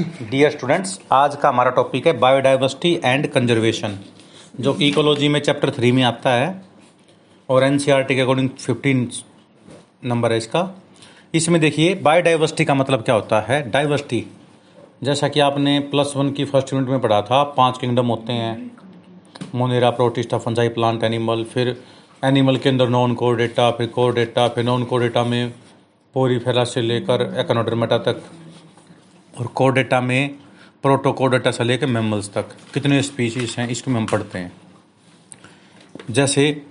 Dear students आज का हमारा टॉपिक है बायोडाइवर्सिटी एंड कंजर्वेशन जो कि इकोलॉजी में चैप्टर थ्री में आता है और एन सी आर टी के अकॉर्डिंग फिफ्टीन नंबर है इसका। इसमें देखिए बायोडाइवर्सिटी का मतलब क्या होता है? डाइवर्सिटी जैसा कि आपने प्लस वन की फ़र्स्ट यूनिट में पढ़ा था, पाँच किंगडम होते हैं, monera, protista, fungi plant animal फिर एनिमल के अंदर नॉन कोर डेटा फिर कोर डेटा फिर नॉन कोर डेटा में पोरीफेरा से लेकर एकोनोडर्मेटा तक। और कोडेटा में प्रोटोकोडेटा से लेकर मेमल्स तक, कितने स्पीशीज हैं, इसको हम पढ़ते हैं। जैसे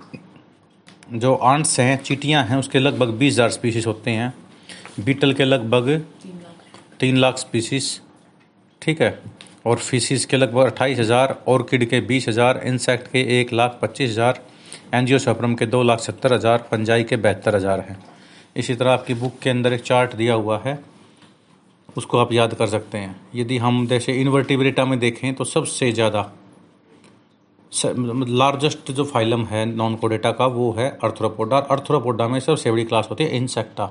जो आंट्स हैं, चीटियाँ हैं, उसके लगभग बीस हज़ार स्पीशीज होते हैं। बीटल के लगभग तीन लाख स्पीशीज ठीक है? और फिशिस के लगभग अट्ठाईस हज़ार ऑर्किड के बीस हज़ार इंसेक्ट के एक लाख पच्चीस हज़ार एनजियोसप्रम के दो लाख सत्तर हज़ार पंजाई के बहत्तर हज़ार हैं। इसी तरह आपकी बुक के अंदर एक चार्ट दिया हुआ है। उसको आप याद कर सकते हैं। यदि हम जैसे इन्वर्टिब्रेटा में देखें तो सबसे ज़्यादा लार्जेस्ट जो फाइलम है नॉन कोडेटा का, वो है अर्थ्रोपोडा अर्थ्रोपोडा में सबसे बड़ी क्लास होती है इंसेक्टा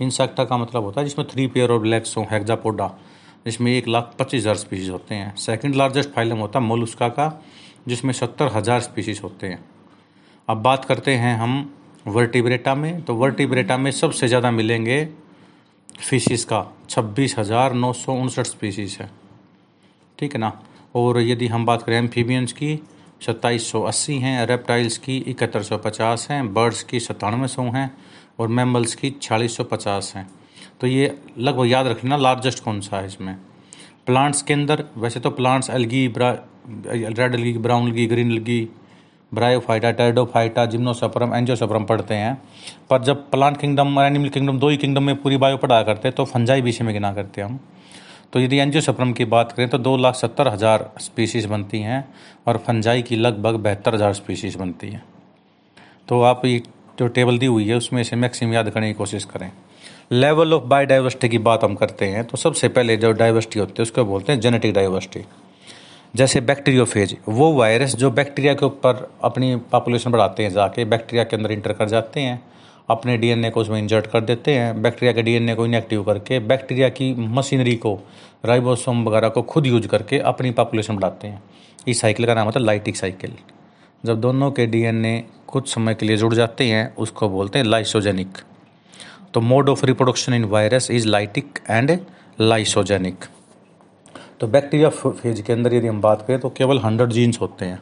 इंसेक्टा का मतलब होता है जिसमें थ्री पेयर ऑफ़ ब्लैक्स हो हेक्जापोडा जिसमें एक लाख पच्चीस हज़ार स्पीसीज होते हैं। सेकंड लार्जेस्ट फाइलम होता है मोलुस्का का, जिसमें सत्तर हज़ार स्पीसीज होते हैं। अब बात करते हैं हम वर्टिब्रेटा में। तो वर्टिब्रेटा में सबसे ज़्यादा मिलेंगे फिशिस का छब्बीस हज़ार नौ सौ उनसठ स्पीसीज है। ठीक है ना? और यदि हम बात करें एम्फीबियंस की, सत्ताईस सौ अस्सी हैं रेप्टाइल्स की इकहत्तर सौ पचास हैं बर्ड्स की सत्तानवे सौ हैं, और मैमल्स की छियालीस सौ पचास हैं। तो ये लगभग याद रखना लार्जेस्ट कौन सा है इसमें? प्लांट्स के अंदर, वैसे तो plants algae red algae brown algae green algae bryophyta pteridophyta gymnosperm angiosperm पढ़ते हैं। पर जब प्लांट किंगडम और एनिमल किंगडम दो ही किंगडम में पूरी बायो पढ़ा करते हैं तो फंजाई विषय में गिना करते हम। तो यदि एंजियोसपरम की बात करें तो दो लाख सत्तर हज़ार स्पीसीज़ बनती हैं और फंजाई की लगभग बहत्तर हज़ार स्पीसीज़ बनती हैं। तो आप ये जो टेबल दी हुई है, उसमें से मैक्सिमम याद करने की कोशिश करें। लेवल ऑफ़ बायोडाइवर्सिटी की बात हम करते हैं तो सबसे पहले जो डाइवर्सिटी होती है, उसको बोलते हैं जेनेटिक डाइवर्सिटी जैसे बैक्टीरियोफेज, वो वायरस जो बैक्टीरिया के ऊपर अपनी पॉपुलेशन बढ़ाते हैं, जाके बैक्टीरिया के अंदर इंटर कर जाते हैं, अपने डीएनए को उसमें इंजर्ट कर देते हैं, बैक्टीरिया के डीएनए को इनएक्टिव करके, बैक्टीरिया की मशीनरी को राइबोसोम वगैरह को खुद यूज़ करके अपनी पॉपुलेशन बढ़ाते हैं। इस साइकिल का नाम होता है लाइटिक साइकिल जब दोनों के डीएनए कुछ समय के लिए जुड़ जाते हैं, उसको बोलते हैं लाइसोजेनिक तो mode of reproduction in virus is lytic and lysogenic तो बैक्टीरिया फ़ेज़ के अंदर यदि हम बात करें तो केवल हंड्रेड जीन्स होते हैं।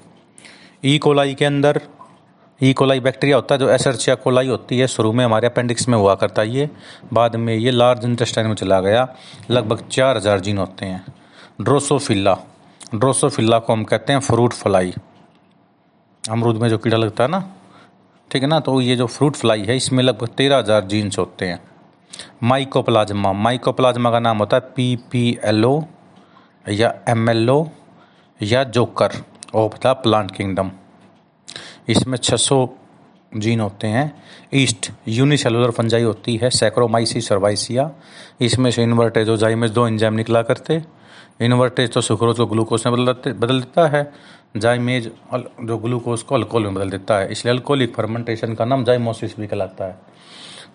ई e. कोलाई के अंदर ई. कोलाई बैक्टीरिया होता है जो एसरचिया कोलाई होती है। शुरू में हमारे अपेंडिक्स में हुआ करता है ये। बाद में ये लार्ज इंटेस्टाइन में चला गया। लगभग चार हज़ार जीन होते हैं। ड्रोसोफिल्ला ड्रोसोफिल्ला को हम कहते हैं फ्रूट फ्लाई अमरूद में जो कीड़ा लगता है ना, ठीक है ना? तो ये जो फ्रूट फ्लाई है, इसमें लगभग तेरह हज़ार जीन्स होते हैं। माइकोप्लाज्मा माइकोप्लाज्मा का नाम होता है पी पी एल ओ या एम एल ओ या joker of the plant kingdom इसमें 600 जीन होते हैं। ईस्ट यूनिसेलुलर फंजाई होती है सैक्रोमाइसी सर्वाइसिया इसमें से इन्वर्टेज में दो इंजाइम निकला करते। इन्वर्टेज तो सुक्रोज को ग्लूकोज में बदल बदल देता है। जाइमेज जो ग्लूकोज को अल्कोहल में बदल देता है। इसलिए अल्कोहलिक फर्मेंटेशन का नाम जाइमोसिस भी कहलाता है।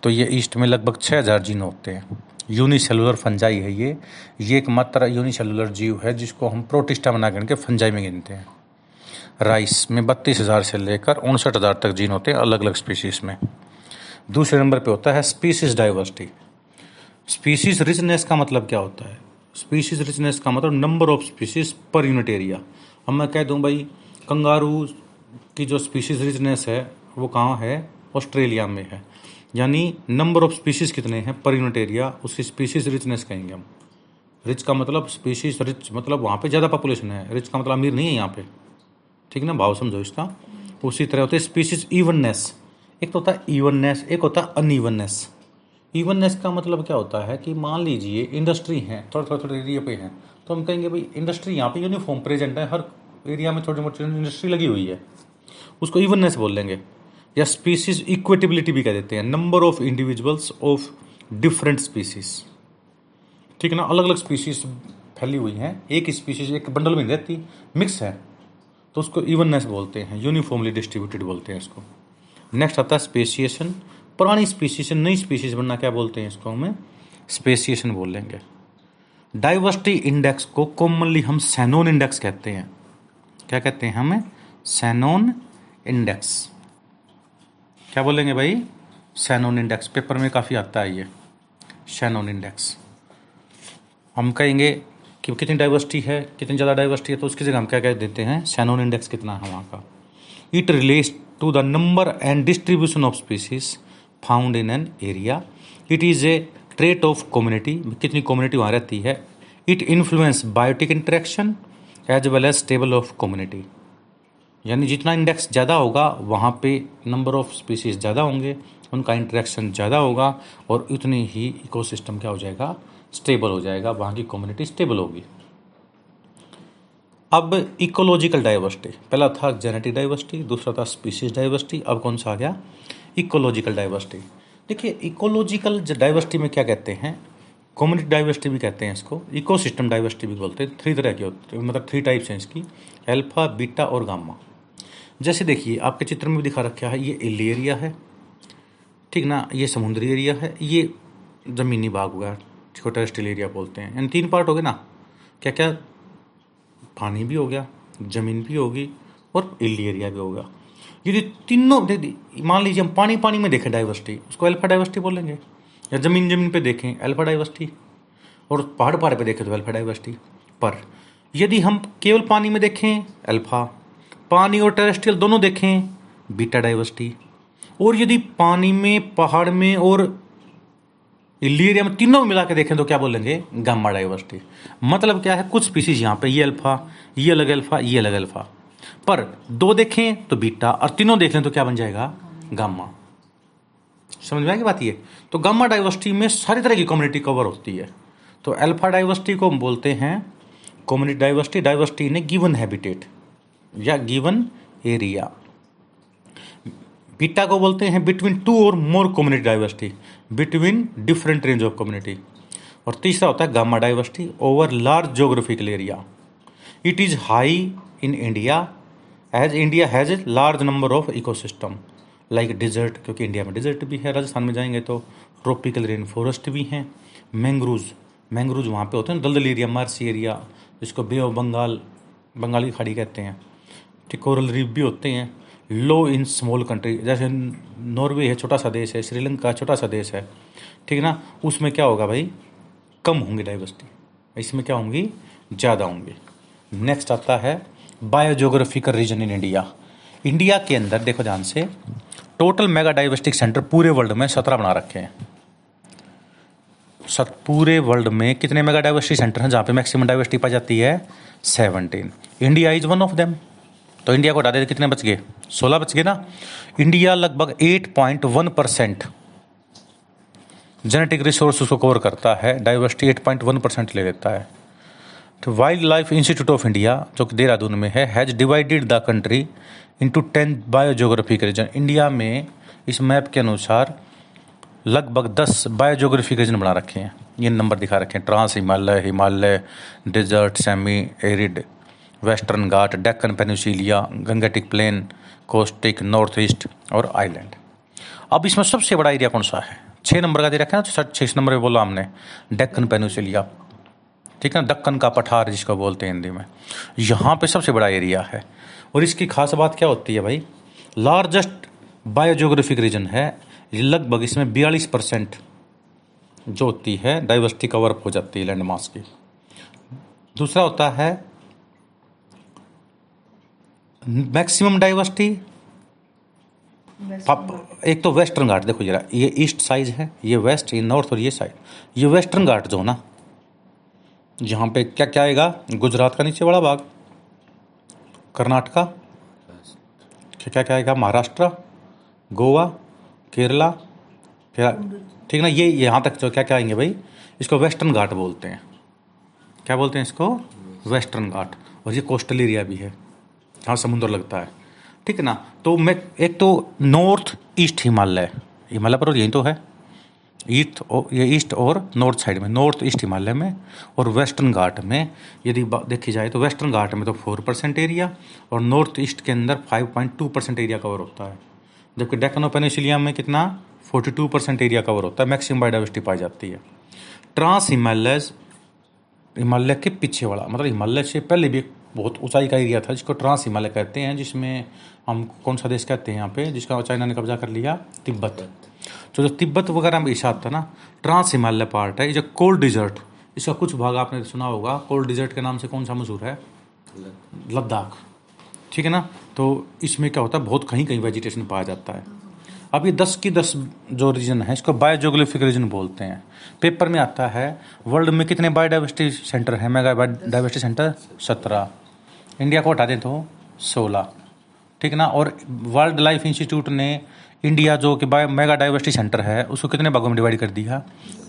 तो ये ईस्ट में लगभग छः हज़ार जीन होते हैं। यूनिसेलुलर फंजाई है ये। ये एक मात्र यूनिसेलुलर जीव है जिसको हम प्रोटिस्टा बना करके फंजाई में गिनते हैं। राइस में बत्तीस हज़ार से लेकर उनसठ हज़ार तक जीन होते हैं अलग अलग स्पीसीज में। दूसरे नंबर पे होता है स्पीसीज डाइवर्सिटी। स्पीसीज रिचनेस का मतलब क्या होता है? स्पीसीज रिचनेस का मतलब number of species per unit area. अब मैं कह दूँ भाई, कंगारू की जो स्पीसीज रिचनेस है, वो कहाँ है? ऑस्ट्रेलिया में है। यानी नंबर ऑफ़ स्पीशीज कितने हैं पर यूनिट एरिया उसकी स्पीशीज रिचनेस कहेंगे हम। रिच का मतलब स्पीशीज रिच मतलब वहाँ पे ज़्यादा पॉपुलेशन है। रिच का मतलब अमीर नहीं है यहाँ पे। ठीक है ना? भाव समझो इसका। उसी तरह होते स्पीशीज इवननेस एक तो होता है इवननेस एक होता है अनइवननेस इवननेस का मतलब क्या होता है कि मान लीजिए इंडस्ट्री है थोड़े थोड़े थोड़े एरिया पे हैं तो हम कहेंगे भाई इंडस्ट्री यहाँ पे यूनिफॉर्म प्रेजेंट है, हर एरिया में छोटी मोटी इंडस्ट्री लगी हुई है। उसको इवननेस बोल लेंगे। या स्पीसीज इक्वेटिबिलिटी भी कह देते हैं। Number of individuals of different species ठीक है ना? अलग अलग स्पीसीज फैली हुई हैं। एक स्पीसीज एक बंडल में रहती मिक्स है। तो उसको इवननेस बोलते हैं यूनिफॉर्मली डिस्ट्रीब्यूटेड बोलते हैं इसको। नेक्स्ट आता है स्पेसिएशन पुरानी स्पीसीज नई स्पीसीज बनना क्या बोलते हैं इसको हमें? स्पेसिएशन बोल लेंगे। डाइवर्सिटी इंडेक्स को कॉमनली हम सैनोन इंडेक्स कहते हैं। क्या कहते हैं हमें? सैनोन इंडेक्स क्या बोलेंगे भाई? सैनोन इंडेक्स पेपर में काफ़ी आता है ये. सैनोन इंडेक्स हम कहेंगे कि कितनी डाइवर्सिटी है, कितनी ज़्यादा डाइवर्सिटी है तो उसकी जगह हम क्या कह देते हैं? सैनोन इंडेक्स कितना है वहाँ का? It relates to the number and distribution of species found in an area it is a trait of community कितनी कम्युनिटी वहाँ रहती है? It influence biotic interaction as well as stable of community यानी जितना इंडेक्स ज़्यादा होगा, वहाँ पे नंबर ऑफ़ स्पीसीज ज़्यादा होंगे, उनका इंटरेक्शन ज़्यादा होगा और उतनी ही इकोसिस्टम क्या हो जाएगा? स्टेबल हो जाएगा, वहाँ की कम्युनिटी स्टेबल होगी। अब इकोलॉजिकल डाइवर्सिटी पहला था जेनेटिक डाइवर्सिटी दूसरा था स्पीसीज डाइवर्सिटी अब कौन सा आ गया? इकोलॉजिकल डाइवर्सिटी देखिए इकोलॉजिकल डाइवर्सिटी में क्या कहते हैं? कम्युनिटी डाइवर्सिटी भी कहते हैं इसको। इकोसिस्टम डाइवर्सिटी भी बोलते हैं। थ्री तरह की होती है मतलब थ्री टाइप्स हैं इसकी। एल्फा बीटा और गामा जैसे देखिए, आपके चित्र में भी दिखा रखा है, ये इली एरिया है, ठीक ना? ये समुद्री एरिया है, ये ज़मीनी भाग हुआ जिसको टेरेस्ट्रियल एरिया बोलते हैं। यानी तीन पार्ट हो गए ना? क्या क्या पानी भी हो गया, ज़मीन भी होगी और इली एरिया भी होगा। यदि तीनों मान लीजिए हम पानी पानी में देखें डाइवर्सिटी उसको अल्फ़ा डाइवर्सिटी बोलेंगे, या ज़मीन ज़मीन पे देखें अल्फ़ा डाइवर्सिटी और पहाड़ पहाड़ पे देखें तो अल्फ़ा डाइवर्सिटी पर। यदि हम केवल पानी में देखें अल्फ़ा पानी और टेरेस्ट्रियल दोनों देखें, बीटा डाइवर्सिटी। और यदि पानी में, पहाड़ में और इली एरिया में तीनों मिला के देखें तो क्या बोलेंगे? Gamma diversity. मतलब क्या है? कुछ स्पीसीज यहाँ पे, ये अल्फ़ा ये अलग अल्फ़ा ये अलग अल्फ़ा पर दो देखें तो बीटा, और तीनों देख तो क्या बन जाएगा? गामा। समझ में आएगी बात ये? तो गामा डाइवर्सिटी में सारी तरह की कम्युनिटी कवर होती है। तो अल्फ़ा डाइवर्सिटी को हम बोलते हैं community diversity diversity in a given habitat या गिवन एरिया बीटा को बोलते हैं बिटवीन टू और more community diversity between different range of community और तीसरा होता है gamma diversity over large geographical area it is high in India as India has a large number of ecosystem like desert क्योंकि India में desert भी है, राजस्थान में जाएँगे तो ट्रॉपिकल रेन फॉरेस्ट भी हैं। मैंग्रूज मैंग्रूज वहाँ पे होते हैं, दलदल एरिया मार्सी एरिया जिसको बे ऑफ़ बंगाल बंगाली खाड़ी कहते हैं। कोरल रीफ भी होते हैं। लो इन स्मॉल कंट्री, जैसे नॉर्वे है, छोटा सा देश है, श्रीलंका छोटा सा देश है। ठीक है ना? उसमें क्या होगा भाई? कम होंगी डाइवर्सिटी इसमें क्या होंगी? ज़्यादा होंगी। नेक्स्ट आता है biogeographical region in India India के अंदर, देखो ध्यान से टोटल मेगा डाइवर्सिटिक सेंटर पूरे वर्ल्ड में सत्रह बना रखे हैं। सत, पूरे वर्ल्ड में कितने मेगा डाइवर्सिटी सेंटर हैं जहाँ पे मैक्सिमम डाइवर्सिटी पाई जाती है? Seventeen India is one of them तो इंडिया को हटा दे कितने बच गए? सोलह बच गए ना? इंडिया लगभग eight point one percent genetic resource उसको कवर करता है diversity eight point one percent ले लेता है। तो wild life institute of India जो कि देहरादून में है has divided the country into ten biogeographic region India में इस मैप के अनुसार लगभग दस बायोजोग्राफिक रीजन बना रखे हैं। ये नंबर दिखा रखे हैं। Trans Himalaya Himalaya desert semi arid western घाट, Deccan peninsula Gangetic plain, coastal, north east और आइलैंड अब इसमें सबसे बड़ा एरिया कौन सा है? छः नंबर का दे रखा है ना छः नंबर में बोला हमने, डेक्कन पेनिसिलिया ठीक है ना, दक्कन का पठार जिसको बोलते हैं हिंदी में। यहाँ पे सबसे बड़ा एरिया है। और इसकी खास बात क्या होती है भाई? लार्जेस्ट बायोजोग्राफिक रीजन है, लगभग इसमें बयालीस परसेंट जो होती है, डाइवर्सिटी कवर हो जाती है लैंड मास की। दूसरा होता है मैक्सिमम डाइवर्सिटी? एक तो वेस्टर्न घाट देखो जरा ये ईस्ट साइज़ है ये वेस्ट ये नॉर्थ और ये साइड ये वेस्टर्न घाट जो ना यहाँ पे क्या क्या आएगा? गुजरात का नीचे बड़ा भाग कर्नाटका क्या क्या क्या आएगा? महाराष्ट्र गोवा केरला फिर ठीक ना ये यहाँ तक जो क्या क्या आएँगे भाई? इसको वेस्टर्न घाट बोलते हैं। क्या बोलते हैं इसको? वेस्टर्न घाट और ये कोस्टल एरिया भी है। हाँ समुद्र लगता है। ठीक है ना? तो मैं, एक तो नॉर्थ ईस्ट हिमालय हिमालय पर्वत यही तो है। ईस्ट ये ईस्ट और नॉर्थ साइड में नॉर्थ ईस्ट हिमालय में और वेस्टर्न घाट में। यदि देखी जाए तो वेस्टर्न घाट में तो फोर परसेंट एरिया और नॉर्थ ईस्ट के अंदर five point two percent area cover होता है। जबकि डेक्कन पेनिसिलिया में कितना? Forty two percent area cover होता है। मैक्सिमम बायोडाइवर्सिटी पाई जाती है। ट्रांस हिमालयज हिमालय के पीछे वाला मतलब हिमालय से पहले भी बहुत ऊंचाई का एरिया था जिसको ट्रांस हिमालय कहते हैं जिसमें हम कौन सा देश कहते हैं यहाँ पे जिसका चाइना ने कब्जा कर लिया? तिब्बत। तो जो तिब्बत वगैरह में हिसाब था ना ट्रांस हिमालय पार्ट है ये जो कोल्ड डिजर्ट। इसका कुछ भाग आपने सुना होगा कोल्ड डिजर्ट के नाम से कौन सा मशहूर है? लद्दाख। ठीक है ना? तो इसमें क्या होता है बहुत कहीं कहीं वेजिटेशन पाया जाता है। अब ये दस की दस जो रीजन है इसको बायोजोग्राफिक रीजन बोलते हैं। पेपर में आता है वर्ल्ड में कितने बायोडाइवर्सिटी सेंटर हैं? मेगा डाइवर्सिटी सेंटर सत्रह। इंडिया को हटा दें तो सोलह। ठीक ना? और वर्ल्ड लाइफ इंस्टीट्यूट ने इंडिया जो कि बायो मेगा डाइवर्सिटी सेंटर है उसको कितने भागों में डिवाइड कर दिया?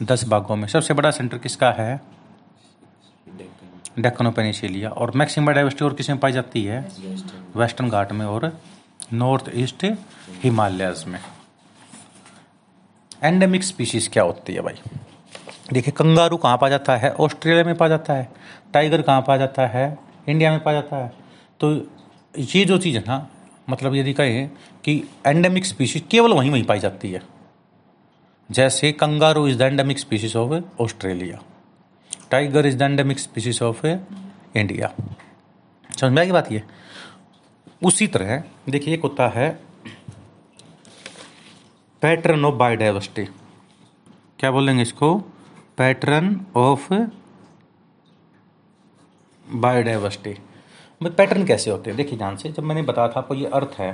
दस भागों में। सबसे बड़ा सेंटर किसका है? डेक्कनो और मैक्सिमम डाइवर्सिटी और किसमें पाई जाती है? वेस्टर्न घाट में। और नॉर्थ ईस्ट हिमालयस में। एंडेमिक स्पीशीज क्या होती है भाई? देखिए, कंगारू कहाँ पा जाता है? ऑस्ट्रेलिया में पा जाता है। टाइगर कहाँ पा जाता है? इंडिया में पा जाता है। तो ये जो चीज़ है ना मतलब यदि कहें कि एंडेमिक स्पीशीज केवल वहीं वहीं पाई जाती है। जैसे kangaroo is the endemic species of Australia tiger is the endemic species of India समझ में आएगी बात ये? उसी तरह, देखिए, एक होता है पैटर्न ऑफ़ बायोडाइवर्सिटी क्या बोलेंगे इसको? पैटर्न ऑफ़ बायोडाइवर्सिटी मतलब पैटर्न कैसे होते हैं? देखिए, ध्यान से, जब मैंने बताया था आपको ये अर्थ है,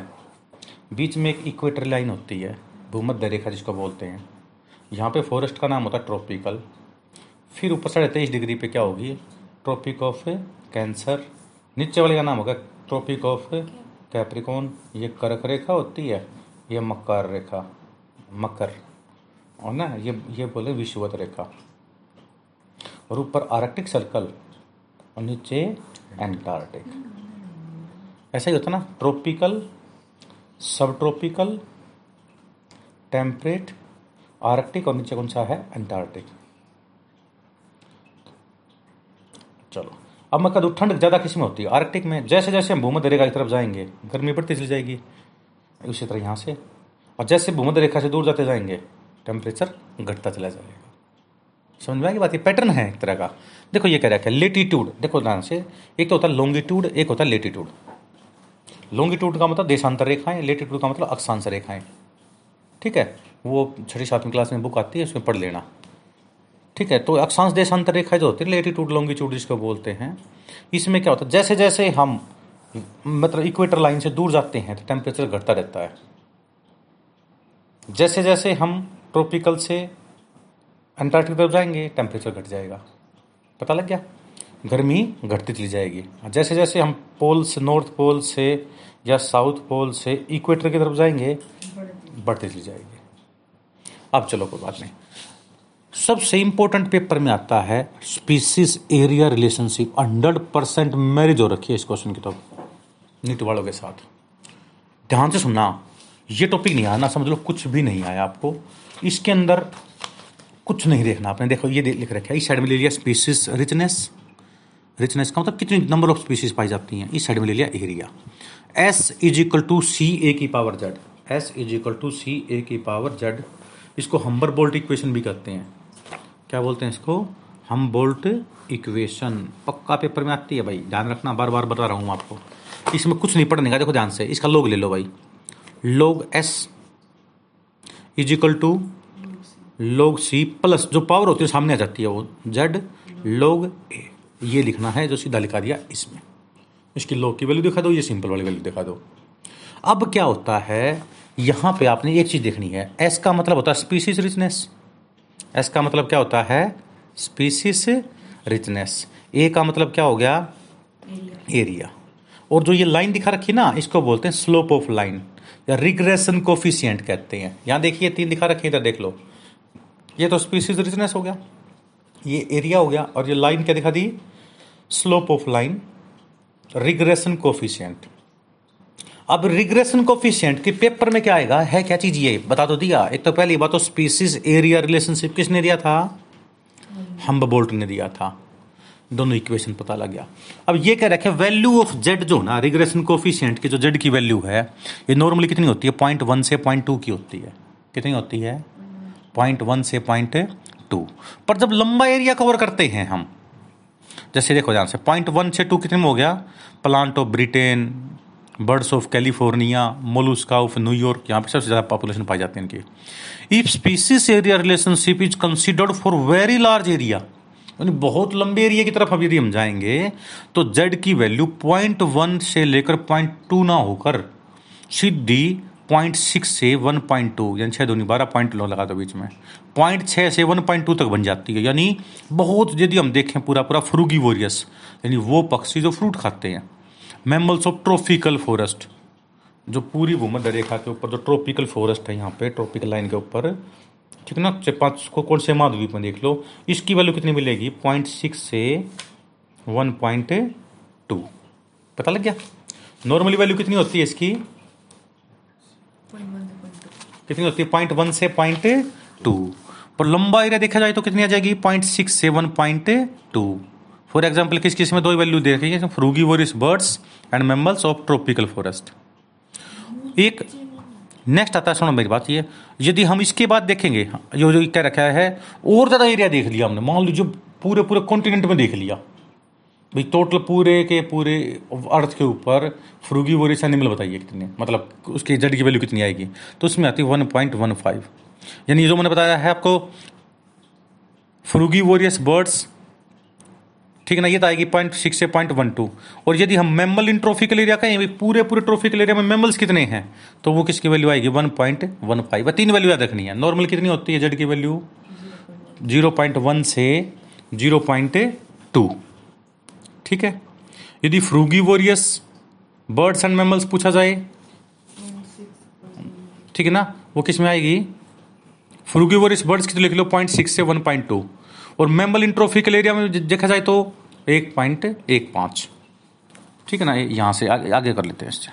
बीच में एक इक्वेटर लाइन होती है, भूमध्य रेखा जिसको बोलते हैं। यहाँ पे फॉरेस्ट का नाम होता है ट्रॉपिकल फिर ऊपर साढ़े तेईस डिग्री पे क्या होगी? ट्रॉपिक ऑफ़ कैंसर नीचे वाले का नाम होगा ट्रॉपिक ऑफ़ कैप्रिकॉन ये कर्क रेखा होती है ये मकर रेखा मकर और ना ये ये बोले विश्वत रेखा। और ऊपर आर्कटिक सर्कल और नीचे एंटार्कटिक। ऐसा ही होता ना ट्रॉपिकल सब ट्रॉपिकल टेम्परेट आर्कटिक और नीचे कौन सा है? एंटार्कटिक। चलो। अब मैं कहूँ ठंड ज़्यादा किसमें होती है। आर्कटिक में जैसे जैसे हम भूमध्य रेखा की तरफ़ जाएँगे, गर्मी बढ़ती चली जाएगी। उसी तरह यहाँ से। और जैसे भूमध्य रेखा से दूर जाते जाएँगे टेम्परेचर घटता चला जाएगा। समझ में आएगी बात? ये पैटर्न है एक तरह का। देखो ये कह रहा है लेटीट्यूड देखो ध्यान से। एक तो होता है लॉन्गिट्यूड एक होता है लेटीट्यूड लॉन्गिट्यूड का मतलब देशांतर रेखाएँ लेटीट्यूड का मतलब अक्षांश रेखाएँ। ठीक है? वो छठी, सातवीं क्लास में बुक आती है, उसमें पढ़ लेना। ठीक है तो अक्षांश देशांतर रेखा जो होती है लेटीट्यूड लॉन्गिट्यूड जिसको बोलते हैं। इसमें क्या होता है जैसे जैसे हम मतलब इक्वेटर लाइन से दूर जाते हैं तो टेम्परेचर घटता रहता है। जैसे जैसे हम ट्रॉपिकल से अंटार्कटिक तरफ़ जाएँगे टेम्परेचर घट जाएगा। पता लग गया? गर्मी घटती चली जाएगी। जैसे जैसे हम पोल से नॉर्थ पोल से या साउथ पोल से इक्वेटर की तरफ़ जाएँगे, बढ़ती चली जाएगी। अब चलो कोई बात नहीं। सबसे इंपॉर्टेंट पेपर में आता है species area relationship hundred percent marriage हो रखी है इस क्वेश्चन की तो नीट वालों के साथ। ध्यान से सुनना, ये टॉपिक नहीं आना, समझ लो, कुछ भी नहीं आया आपको। इसके अंदर कुछ नहीं देखना आपने। देखो, ये लिख रखा है, इस साइड में ले लिया स्पीसीज रिचनेस रिचनेस का मतलब कितनी नंबर ऑफ़ स्पीसीज पाई जाती हैं। इस साइड में ले लिया area S is equal to C A की power Z S is equal to C A की पावर जेड इसको हम्बर बोल्ट इक्वेशन भी कहते हैं। क्या बोलते हैं इसको? हम बोल्ट इक्वेशन पक्का पेपर में आती है भाई। ध्यान रखना बार बार बता रहा हूँ आपको। इसमें कुछ नहीं पढ़ने का, देखो ध्यान से। इसका लोग ले लो भाई। लोग S is equal to log C plus जो पावर होती है, सामने आ जाती है वो। जेड लोग ए ये लिखना है, जो सीधा लिखा दिया इसमें। इसकी लोग की वैल्यू दिखा दो, ये सिंपल वाली वैल्यू दिखा दो। अब क्या होता है? यहाँ पे आपने एक चीज़ देखनी है। एस का मतलब होता है स्पीसीज रिचनेस एस का मतलब क्या होता है? स्पीसीज रिचनेस ए का मतलब क्या हो गया? एरिया और जो ये लाइन दिखा रखी ना इसको बोलते हैं स्लोप ऑफ़ लाइन या रिग्रेशन कोफिशियंट कहते हैं। यहाँ देखिए तीन दिखा रखी इधर देख लो। ये तो स्पीसीज रिचनेस हो गया। ये एरिया हो गया और ये लाइन क्या दिखा दी? Slope of line regression coefficient अब रिग्रेशन कोफिशियंट के पेपर में क्या आएगा? है क्या चीज़ ये? बता तो दिया। एक तो पहली बात तो स्पीसीज एरिया रिलेशनशिप किसने दिया था? हम बोल्ट ने दिया था। दोनों इक्वेशन पता लग गया। अब ये कह रखे वैल्यू ऑफ़ जेड जो ना रिग्रेशन कोफिशियंट की जो जेड की वैल्यू है, ये नॉर्मली कितनी होती है? पॉइंट वन से पॉइंट टू की होती है। कितनी होती है? पॉइंट वन से पॉइंट टू पर जब लंबा एरिया कवर करते हैं हम, जैसे देखो ध्यान से पॉइंट वन से टू कितने में हो गया? Plant of Britain birds of California mollusca of New York यहाँ पे सबसे ज़्यादा पॉपुलेशन पाई जाती है इनकी। If species area relationship is considered for very large area यानी बहुत लंबे एरिया की तरफ़ अब यदि हम जाएँगे तो जेड की वैल्यू पॉइंट वन से लेकर पॉइंट टू ना होकर सीधी पॉइंट सिक्स से वन पॉइंट टू यानी छः दूनी बारह पॉइंट लो लगा दो बीच में। पॉइंट छः से वन पॉइंट टू तक बन जाती है। यानी बहुत यदि हम देखें पूरा पूरा फ्रूगी वोरियस यानी वो पक्षी जो फ्रूट खाते हैं मेमल्स ऑफ़ ट्रॉपिकल फॉरेस्ट, जो पूरी भूमध्य रेखा के ऊपर, जो ट्रॉपिकल फॉरेस्ट है यहाँ पे, ट्रॉपिकल लाइन के ऊपर ठीक ना पाँच को कौन से महाद्वीप में देख लो, इसकी वैल्यू कितनी मिलेगी? पॉइंट सिक्स से वन पॉइंट टू पता लग गया? नॉर्मली वैल्यू कितनी होती है इसकी? कितनी होती है? पॉइंट वन से पॉइंट टू पर लंबा एरिया देखा जाए तो कितनी आ जाएगी? पॉइंट सिक्स से one point two for example किस किसमें दो वैल्यू दे रखी है? Frugivorous birds and mammals of tropical forest एक नेक्स्ट आता है, सुनो मेरी बात, ये यदि हम इसके बाद देखेंगे, जो जो क्या रखा है, और ज़्यादा एरिया देख लिया हमने। मान लीजिए पूरे पूरे कॉन्टिनेंट में देख लिया। भाई टोटल पूरे के पूरे अर्थ के ऊपर फ्रूगी वोरिस एनिमल बताइए कितने। मतलब उसकी जड़ की वैल्यू कितनी आएगी? तो उसमें आती है वन पॉइंट वन फाइव यानी जो मैंने बताया है आपको फ्रूगी वोरियस बर्ड्स ठीक है ना? ये तो आएगी पॉइंट सिक्स से पॉइंट वन टू और यदि हम mammal in trophy tropical area कहें पूरे पूरे ट्रॉफी ट्रॉफिकल एरिया में मेमल्स कितने हैं? तो वो किसकी वैल्यू आएगी? वन पॉइंट वन फाइव तीन वैल्यू याद रखनी है। नॉर्मल कितनी होती है जेड की वैल्यू ज़ीरो पॉइंट वन से ज़ीरो पॉइंट टू ठीक है? यदि frugivorous birds and mammals पूछा जाए, ठीक है ना? वो किसमें आएगी? फ्रूगी वोरियस बर्ड्स की तो लिख लो पॉइंट सिक्स से वन पॉइंट टू और मेमल इंट्रोफिकल एरिया में देखा जाए तो एक पॉइंट एक पाँच। ठीक है ना? यहाँ से आगे आगे कर लेते हैं इससे।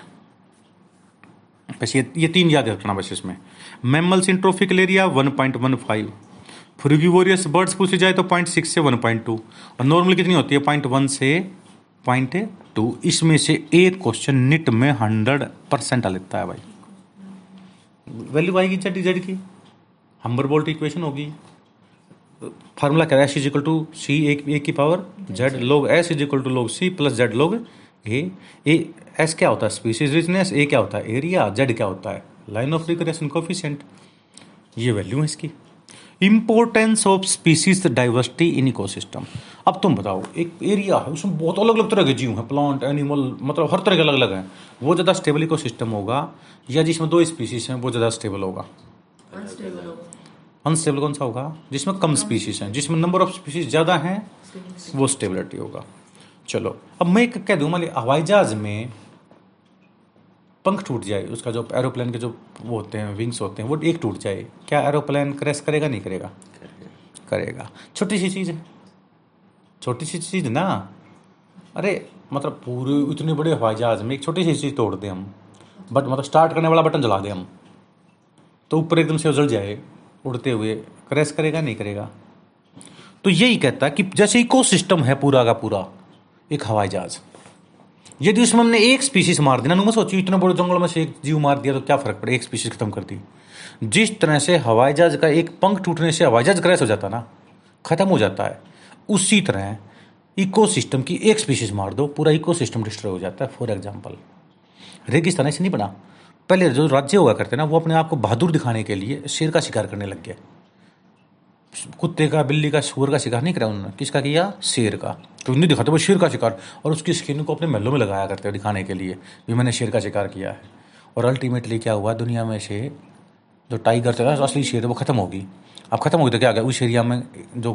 बस ये ये तीन याद रखना बस इसमें। Mammals in tropical area one point one five frugivorous birds पूछी जाए तो पॉइंट सिक्स से वन पॉइंट टू और नॉर्मल कितनी होती है? पॉइंट वन से पॉइंट टू इसमें से एक क्वेश्चन निट में हंड्रेड परसेंट आ लेता है भाई। वैल्यू आएगी जेड जेड की? हम्बर बोल्ट इक्वेशन होगी। फार्मूला क्या है S is equal to C एक ए की power Z log S is equal to log C plus Z लोग ए ए एस क्या होता है? स्पीसीज रिचनेस ए क्या होता है? एरिया जेड क्या होता है? लाइन ऑफ़ रिकरेशन कोफिशियंट ये वैल्यू है इसकी. Importance of species diversity in ecosystem अब तुम बताओ, एक एरिया है, उसमें बहुत अलग अलग तरह के जीव हैं प्लांट एनिमल मतलब हर तरह के अलग अलग हैं। वो ज़्यादा स्टेबल इकोसिस्टम होगा, या जिसमें दो स्पीसीज हैं, वो ज़्यादा स्टेबल होगा। अनस्टेबल कौन सा होगा जिसमें कम स्पीशीज हैं जिसमें नंबर ऑफ़ स्पीशीज ज़्यादा हैं वो स्टेबिलिटी होगा। चलो अब मैं एक कह दूँ मान हवाई जहाज़ में पंख टूट जाए उसका जो एरोप्लेन के जो वो होते हैं विंग्स होते हैं वो एक टूट जाए क्या एरोप्लेन क्रैश करेगा नहीं करेगा? करेगा। छोटी सी चीज़ है। छोटी सी चीज़ ना अरे मतलब पूरे इतने बड़े हवाई जहाज़ में एक छोटी सी चीज़ तोड़ दें हम बट मतलब स्टार्ट करने वाला बटन जला दें हम तो ऊपर एकदम से उजल जाए। उड़ते हुए, क्रैश करेगा, नहीं करेगा? तो यही कहता कि जैसे इको सिस्टम है पूरा का पूरा, एक हवाई जहाज़। यदि उसमें हमने एक स्पीशीज मार दी ना सोचिए, इतने बड़े जंगल में से एक जीव मार दिया तो क्या फ़र्क पड़े? एक स्पीशीज खत्म कर दी जिस तरह से हवाई जहाज़ का एक पंख टूटने से हवाई जहाज़ क्रैश हो जाता ना, खत्म हो जाता है। उसी तरह इको की एक स्पीशीज मार दो, पूरा इको डिस्ट्रॉय हो जाता है फॉर एग्ज़ाम्पल रेगिस्तान ऐसे नहीं बना। पहले जो राज्य हुआ करते ना, वो अपने आप को बहादुर दिखाने के लिए शेर का शिकार करने लग गए कुत्ते का, बिल्ली का, सुअर का शिकार नहीं करा उन्होंने। किसका किया? शेर का। तो नहीं दिखाते वो शेर का शिकार। और उसकी स्किन को अपने महलों में लगाया करते दिखाने के लिए भी मैंने शेर का शिकार किया है। और अल्टीमेटली क्या हुआ? दुनिया में से जो टाइगर था असली शेर वो खत्म होगी अब खत्म होगी तो क्या गया? उस एरिया में जो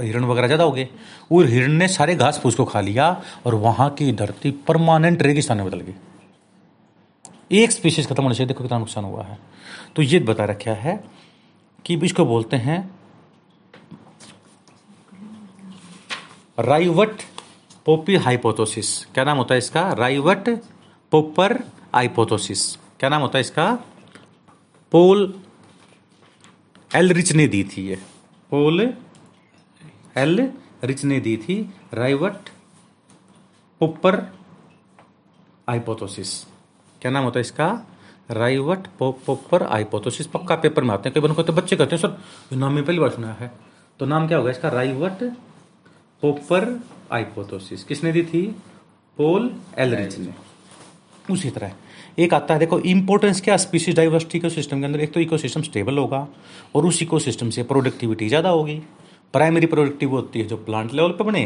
हिरण वगैरह ज़्यादा हो गए। वो हिरण ने सारे घास फूस को खा लिया और वहाँ की धरती परमानेंट रेगिस्तान में बदल गई। एक स्पीशीज खत्म होने से देखो कितना नुकसान हुआ है। तो ये बता रखा है कि इसको बोलते हैं राइवट पोपी हाइपोथोसिस। क्या नाम होता है इसका? राइवट पोपर हाइपोथोसिस। क्या नाम होता है इसका? पोल एल रिच ने दी थी ये। पोल एल रिच ने दी थी राइवट पोपर हाइपोथोसिस। क्या नाम होता है इसका? राइवट पोपर आइपोथोसिस पक्का पेपर में आते हैं। कई बार कहते बच्चे कहते हैं, सर नाम में पहली बार सुना है। तो नाम क्या होगा इसका? राइवट पोपर हाइपोथेसिस किसने दी थी? पोल एलरिच ने। उसी तरह एक आता है, देखो इंपॉर्टेंस क्या? स्पीसीज डाइवर्सिटी के सिस्टम के अंदर एक तो इकोसिस्टम स्टेबल होगा और उस इकोसिस्टम से प्रोडक्टिविटी ज़्यादा होगी। प्राइमरी प्रोडक्टिव होती है जो प्लांट लेवल पर बने।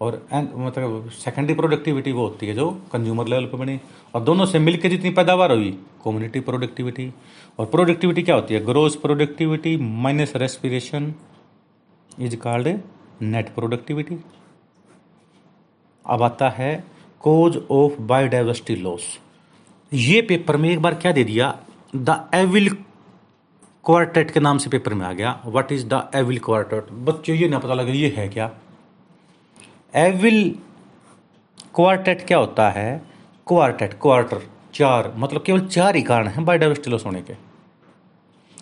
और मतलब सेकेंडरी प्रोडक्टिविटी वो होती है जो कंज्यूमर लेवल पे बने। और दोनों से मिलकर जितनी पैदावार हुई कम्युनिटी प्रोडक्टिविटी और प्रोडक्टिविटी क्या होती है? Gross productivity minus respiration is called net productivity अब आता है कोज ऑफ़ बायोडाइवर्सिटी लॉस ये पेपर में एक बार क्या दे दिया? द एविल क्वार्टेट के नाम से पेपर में आ गया। What is the evil quartet बच्चों, ये ना पता लगे, ये है क्या? एविल क्वार्टेट क्या होता है? क्वार्टेट, क्वार्टर, चार मतलब केवल चार ही कारण हैं बायोडाइवर्सिटी लॉस होने के।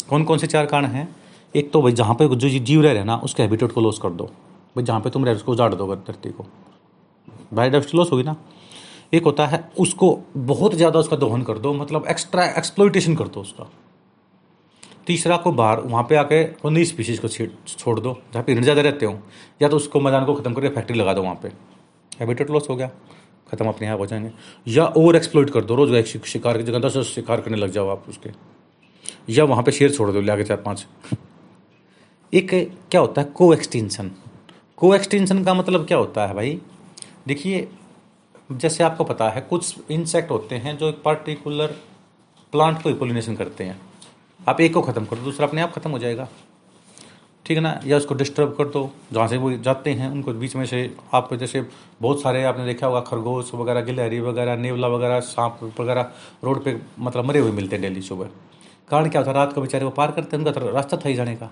कौन कौन से चार कारण हैं? एक तो भाई जहाँ पे जो जीव रह रहे ना, उसके हैबिटेट को लॉस कर दो। भाई जहाँ पे तुम रह उसको उजाड़ दो धरती को। बायोडाइवर्सिटी लॉस होगी ना? एक होता है, उसको बहुत ज़्यादा उसका दोहन कर दो मतलब एक्स्ट्रा एक्सप्लोइटेशन कर दो उसका। तीसरा को बाहर, वहाँ पे आके नई स्पीसीज को छोड़ दो, जहाँ पे ज़्यादा रहते हो। या तो उसको मैदान को ख़त्म करके फैक्ट्री लगा दो वहाँ पे। हैबिटेट लॉस हो गया। ख़त्म अपने आप हो जाएँगे। या ओवर एक्सप्लोइट कर दो, रोज एक शिकार की जगह दस शिकार करने लग जाओ आप उसके। या वहाँ पे शेर छोड़ दो, ले आगे चार पाँच। एक क्या होता है? को एक्सटेंशन को एक्सटेंशन का मतलब क्या होता है भाई? देखिए, जैसे आपको पता है, कुछ इंसेक्ट होते हैं जो एक पर्टिकुलर प्लांट को पोलिनेशन करते हैं। आप एक को ख़त्म कर दो दूसरा अपने आप ख़त्म हो जाएगा। ठीक है ना? या उसको डिस्टर्ब कर दो। जहाँ से वो जाते हैं, उनको बीच में से आप जैसे बहुत सारे आपने देखा होगा, खरगोश वगैरह, गिलहरी वगैरह, नेवला वगैरह, सांप वगैरह रोड पे मतलब मरे हुए मिलते हैं डेली सुबह। कारण क्या होता है? रात को बेचारे वो पार करते हैं, उनका तो रास्ता था ही जाने का।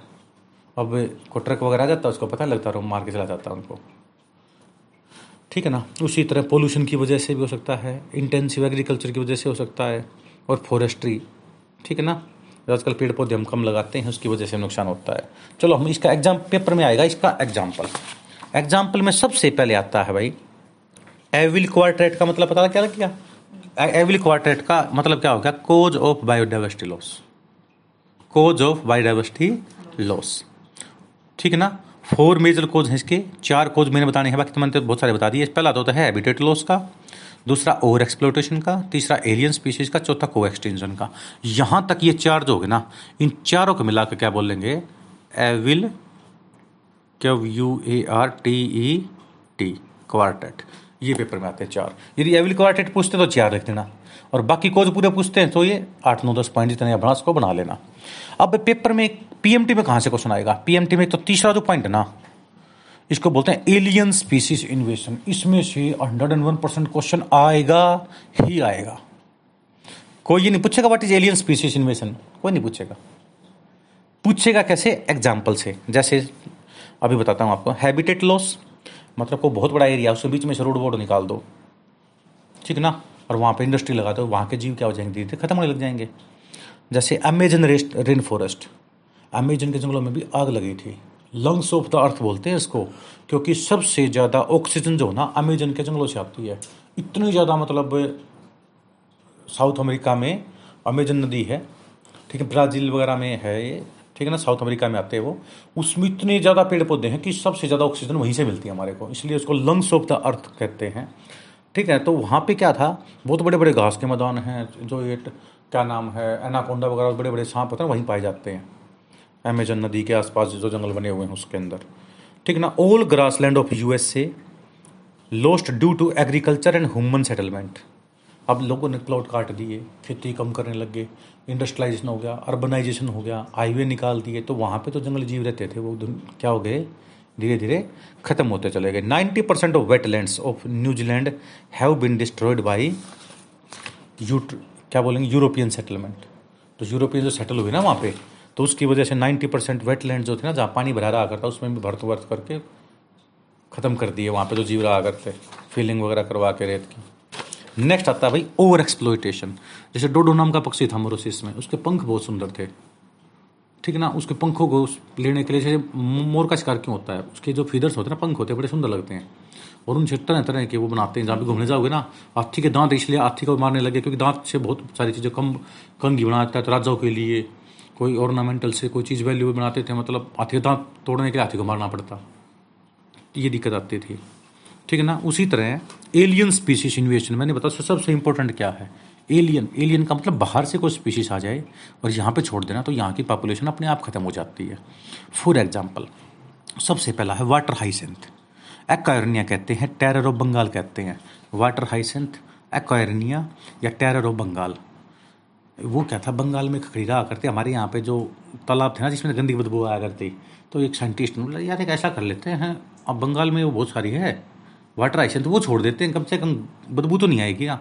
अब को ट्रक वगैरह आ जाता है, उसको पता लगता है मार के चला जाता है उनको। ठीक है ना? उसी तरह पोल्यूशन की वजह से भी हो सकता है इंटेंसिव एग्रीकल्चर की वजह से हो सकता है, और फॉरेस्ट्री ठीक है ना? आजकल पेड़ पौधे हम कम लगाते हैं, उसकी वजह से नुकसान होता है। चलो, हम इसका एग्ज़ाम पेपर में आएगा, इसका एग्ज़ाम्पल एग्ज़ाम्पल में सबसे पहले आता है भाई एविल क्वार्ट्रेट का मतलब पता क्या किया? एविल क्वार्ट्रेट का मतलब क्या हो गया? Cause of biodiversity loss cause of biodiversity loss ठीक है ना? फोर मेजर कोज हैं इसके, चार कोज मैंने बताने हैं, बाकी तो मैंने तो बहुत सारे बता दिए। पहला तो होता है हैबिटेट लॉस का। दूसरा ओवर एक्सप्लोटेशन का, तीसरा एलियन स्पीशीज का, चौथा को एक्सटेंशन का। यहाँ तक ये चार जो होगे ना, इन चारों को मिलाकर क्या बोलेंगे evil Q U A R T E T quartet ये पेपर में आते हैं चार। यदि एविल क्वार्टेट पूछते तो चार लिख देना। और बाकी कोज पूरे पूछते हैं तो ये आठ, नौ, दस पॉइंट जितने बना उसको बना लेना। अब पेपर में पीएमटी में कहाँ से क्वेश्चन आएगा? पीएमटी में तो तीसरा जो पॉइंट है ना इसको बोलते हैं एलियन स्पीसीज इन्वेशन इसमें से hundred and one percent question आएगा, ही आएगा। कोई ये नहीं पूछेगा what is alien species invasion कोई नहीं पूछेगा। पूछेगा कैसे? एग्ज़ाम्पल से। जैसे, अभी बताता हूँ आपको हैबिटेट लॉस मतलब को बहुत बड़ा एरिया उसके बीच में से रोड वोड निकाल दो। ठीक ना? और वहाँ पे इंडस्ट्री लगा दो। वहाँ के जीव क्या हो जाएँगे? धीरे धीरे खत्म होने लग जाएँगे। जैसे Amazon rest rain forest Amazon के जंगलों में भी आग लगी थी। लंग्स ऑफ़ द अर्थ बोलते हैं इसको, क्योंकि सबसे ज़्यादा ऑक्सीजन जो ना, अमेजन के जंगलों से आती है। इतनी ज़्यादा मतलब साउथ अमेरिका में अमेजन नदी है, ठीक है, ब्राज़ील वगैरह में है ये, ठीक है ना, साउथ अमेरिका में आते हैं वो। उसमें इतने ज़्यादा पेड़ पौधे हैं कि सबसे ज़्यादा ऑक्सीजन वहीं से मिलती है हमारे को, इसलिए उसको लंग्स ऑफ़ द अर्थ कहते हैं। ठीक है तो वहाँ पे क्या था, बहुत बड़े बड़े घास के मैदान हैं, जो ये, क्या नाम है, एनाकोंडा वगैरह बड़े बड़े सांप होते हैं, वहीं पाए जाते हैं। अमेजन नदी के आसपास जो जंगल बने हुए हैं उसके अंदर। ठीक ना? All grassland of U S A lost due to agriculture and human settlement अब लोगों ने प्लॉट काट दिए, खेती कम करने लग गए इंडस्ट्रियलाइजेशन हो गया अर्बनाइजेशन हो गया हाईवे निकाल दिए तो वहाँ पे तो जंगली जीव रहते थे, वो क्या हो गए? धीरे धीरे खत्म होते चले गए। Ninety percent of wetlands of New Zealand have been destroyed by you क्या बोलेंगे? यूरोपियन सेटलमेंट तो यूरोपियन जो सेटल हुए ना वहाँ पे तो उसकी वजह से 90 परसेंट वेटलैंड जो थे ना, जहाँ पानी भरा रहा करता, उसमें भी भरत वर्त करके ख़त्म कर दिए, वहाँ पे जो जीव रहा करते फीलिंग वगैरह करवा के रेत की। नेक्स्ट आता है भाई ओवर एक्सप्लोइटेशन जैसे डोडो नाम का पक्षी था मोरोसिस में, उसके पंख बहुत सुंदर थे। ठीक है ना? उसके पंखों को लेने के लिए, जैसे मोर का शिकार क्यों होता है? उसके जो फीदर्स होते हैं ना, पंख होते हैं, बड़े सुंदर लगते हैं। और उनसे तरह तरह के वो बनाते हैं, जहाँ भी घूमने जाओगे ना हाथी के दांत इसलिए हाथी को मारने लगे, क्योंकि दांत से बहुत सारी चीज़ें कम कंगी बनाता है तो राजाओं के लिए कोई ऑर्नामेंटल से कोई चीज़ वैल्यू बनाते थे मतलब हाथी दांत तोड़ने के लिए हाथी को मारना पड़ता। ये दिक्कत आती थी। ठीक है ना? उसी तरह एलियन स्पीसीज इन्वेशन मैंने बताया सबसे इंपॉर्टेंट क्या है? एलियन एलियन का मतलब बाहर से कोई स्पीशीज आ जाए और यहाँ पे छोड़ देना तो यहाँ की पॉपुलेशन अपने आप खत्म हो जाती है। फॉर एग्ज़ाम्पल सबसे पहला है वाटर हाइसेंथ एक्वायरनिया कहते हैं टेरर ऑफ़ बंगाल कहते हैं। वाटर हाइसेंथ एक्वायरनिया या टेरर ऑफ़ बंगाल वो क्या था? बंगाल में रहा करते, हमारे यहाँ पे जो तालाब थे ना, जिसमें गंदी बदबू आया करती तो एक साइंटिस्ट ने बोला, यार एक ऐसा कर लेते हैं, अब बंगाल में वो बहुत सारी है, वाटर आइसन तो वो छोड़ देते हैं, कम से कम बदबू तो नहीं आएगी। ना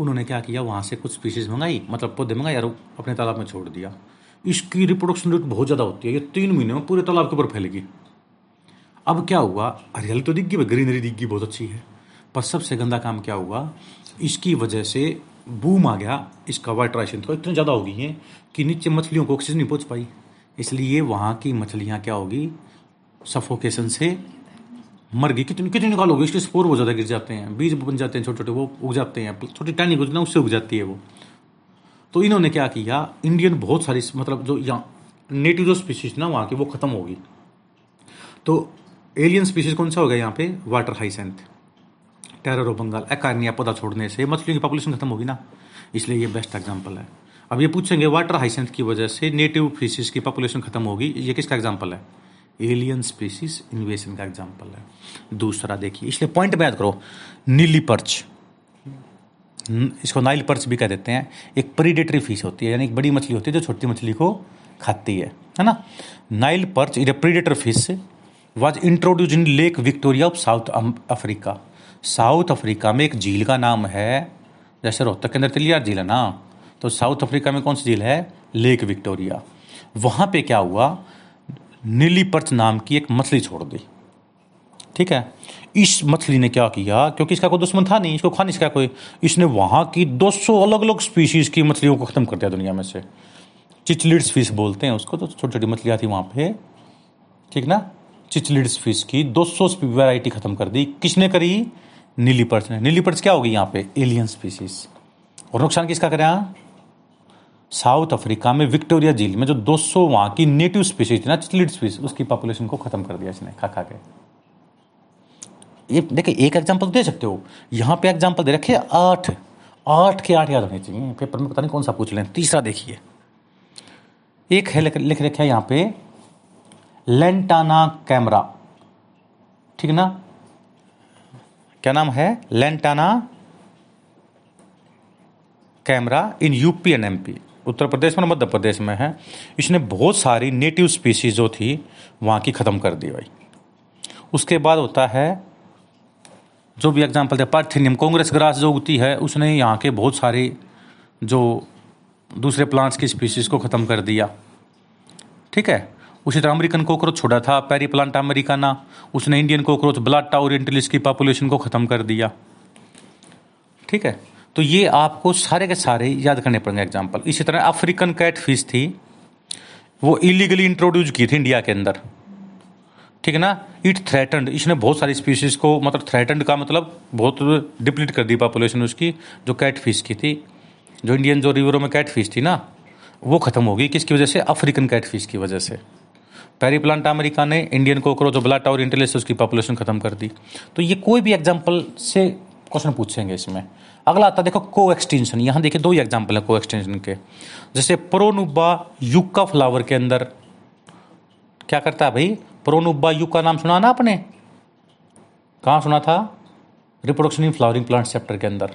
उन्होंने क्या किया, वहाँ से कुछ स्पीसीज मंगाई मतलब पौधे मंगाई यार अपने तालाब में छोड़ दिया। इसकी रिप्रोडक्शन रेट बहुत ज़्यादा होती है, ये तीन महीने में पूरे तालाब के ऊपर फैलेगी। अब क्या हुआ? हरियाली तो दिख गई ग्रीनरी दिख गई, बहुत अच्छी है। पर सबसे गंदा काम क्या हुआ? इसकी वजह से बूम आ गया, इसका वाइट्राइशन तो इतने ज़्यादा हो गई है कि नीचे मछलियों को ऑक्सीजन नहीं पहुँच पाई। इसलिए वहाँ की मछलियाँ क्या होगी? सफोकेशन से मर गई। कितनी कितनी निकालोगे इसके स्पोर बहुत ज़्यादा गिर जाते हैं। बीज बन जाते हैं छोटे छोटे वो उग जाते हैं। छोटी टानी गुजना उससे उग जाती है वो। तो इन्होंने क्या किया? इंडियन बहुत सारी मतलब जो यहाँ नेटिव जो स्पीसीज ना, वहाँ की वो खत्म होगी तो एलियन स्पीसीज कौन सा हो गया यहाँ पे? Water hyacinth terror of Bengal Eichhornia पौधा छोड़ने से मछलियों की पॉपुलेशन खत्म होगी ना? इसलिए ये बेस्ट एग्ज़ाम्पल है। अब ये पूछेंगे वाटर हाइसेंथ की वजह से नेटिव फिशेज की पॉपुलेशन खत्म होगी, ये किसका एग्ज़ाम्पल है? एलियन स्पीसीज इन्वेशन का एग्ज़ाम्पल है। दूसरा देखिए, इसलिए पॉइंट में याद करो, नीली पर्च इसको नाइल पर्च भी कह देते हैं। एक प्रीडेटरी फ़िश होती है, यानी एक बड़ी मछली होती है जो छोटी मछली को खाती है है ना? Nile perch is a predator fish was introduce in Lake Victoria of South Africa South Africa में एक झील का नाम है, जैसे रोहतक के अंदर तिलियार झील है ना तो साउथ अफ्रीका में कौन सी झील है? Lake Victoria. वहाँ पे क्या हुआ? नीली पर्च नाम की एक मछली छोड़ दी। ठीक है? इस मछली ने क्या किया? क्योंकि इसका कोई दुश्मन था नहीं, इसको खा नहीं सका कोई। इसने वहाँ की 200 अलग अलग स्पीशीज़ की मछलियों को ख़त्म कर दिया दुनिया में से। चिचलिड्स फ़िश बोलते हैं उसको तो छोटी छोटी मछलियाँ थी वहाँ पे। ठीक ना? चिचलिड्स फ़िश की 200 वैरायटी ख़त्म कर दी। किसने करी? नीली पर्च ने नीली पर्च क्या होगी यहाँ पे? एलियन स्पीसीज और नुकसान किसका करें साउथ अफ्रीका में विक्टोरिया झील में जो 200 वहाँ की नेटिव स्पीसीज थी ना चिचलिड स्पीसीज उसकी पॉपुलेशन को खत्म कर दिया इसने, खा खा के। ये देखिए, एक एग्जांपल दे सकते हो? यहाँ पे एग्जांपल दे रखे आठ। आठ के आठ याद होने चाहिए। पेपर में पता नहीं कौन सा पूछ लें। तीसरा देखिए। एक है लिख रखे है यहाँ पे। लेंटाना कैमरा ठीक ना? क्या नाम है? Lantana camara in UP and MP Uttar Pradesh में मध्य प्रदेश में है। इसने बहुत सारी नेटिव स्पीसीज जो थी, वहाँ की ख़त्म कर दी भाई। उसके बाद होता है, जो भी एग्ज़ाम्पल थे पार्थिनियम कांग्रेस ग्रास जो उगती है, उसने यहाँ के बहुत सारे जो दूसरे प्लांट्स की स्पीसीज को ख़त्म कर दिया। ठीक है? उसी तरह अमेरिकन कोकरोच छोड़ा था, पेरी प्लांट अमेरिकाना उसने इंडियन कोकरोच ब्लाटा ओरिएंटलिस की पॉपुलेशन को ख़त्म कर दिया। ठीक है? तो ये आपको सारे के सारे याद करने पड़ेंगे एग्ज़ाम्पल इसी तरह अफ्रीकन कैट फ़िश थी। वो इलीगली इंट्रोड्यूस की थी इंडिया के अंदर। ठीक है ना? इट थ्रेटन्ड इसने बहुत सारी स्पीशीज को मतलब थ्रेटन्ड का मतलब बहुत डिप्लीट कर दी पॉपुलेशन उसकी, जो कैट फ़िश की थी। जो इंडियन जो रिवरों में कैट फ़िश थी ना, वो खत्म हो गई। किसकी वजह से? अफ्रीकन कैट फ़िश की वजह से। पेरी प्लांट अमेरिका ने इंडियन कोकरोच ब्लाटा और इंटेलिस उसकी पॉपुलेशन खत्म कर दी। तो ये कोई भी एग्ज़ाम्पल से क्वेश्चन पूछेंगे इसमें। अगला आता देखो को एक्सटेंशन यहाँ देखिए, दो ही एग्ज़ाम्पल है को एक्सटेंशन के। जैसे प्रोनुबा युक्का फ्लावर के अंदर क्या करता है भाई? प्रोनुबा युक्का नाम सुना ना आपने? कहाँ सुना था? Reproduction in flowering plant chapter के अंदर।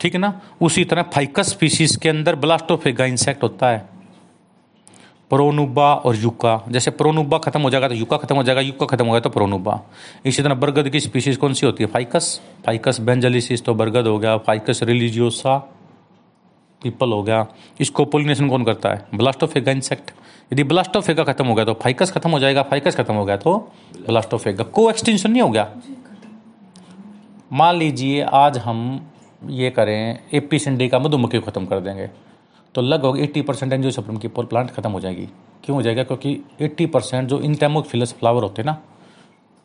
ठीक है ना? उसी तरह फाइकस स्पीसीज के अंदर ब्लास्टोफेगा इंसेक्ट होता है। प्रोनुबा और युक्का जैसे प्रोनुबा खत्म हो जाएगा तो युक्का खत्म हो जाएगा युक्का खत्म हो गया तो प्रोनुबा इसी तरह बरगद की स्पीशीज कौन सी होती है? फाइकस फाइकस बेंजलिसिस तो बरगद हो गया। फाइकस रिलीजियोसा पीपल हो गया। इसको पोलिनेशन कौन करता है? ब्लास्टोफेगा इंसेक्ट यदि ब्लास्टोफेगा खत्म हो गया तो फाइकस खत्म हो जाएगा फाइकस खत्म हो गया तो ब्लास्टोफेगा को एक्सटेंशन नहीं हो गया? मान लीजिए आज हम ये करें एपी सिंडी का मधुमक्खी खत्म कर देंगे। तो लगभग 80 परसेंट एंजियोस्पर्म की प्लांट खत्म हो जाएगी। क्यों हो जाएगा? क्योंकि 80 परसेंट जो इंटेमोफिलस फ्लावर होते हैं ना,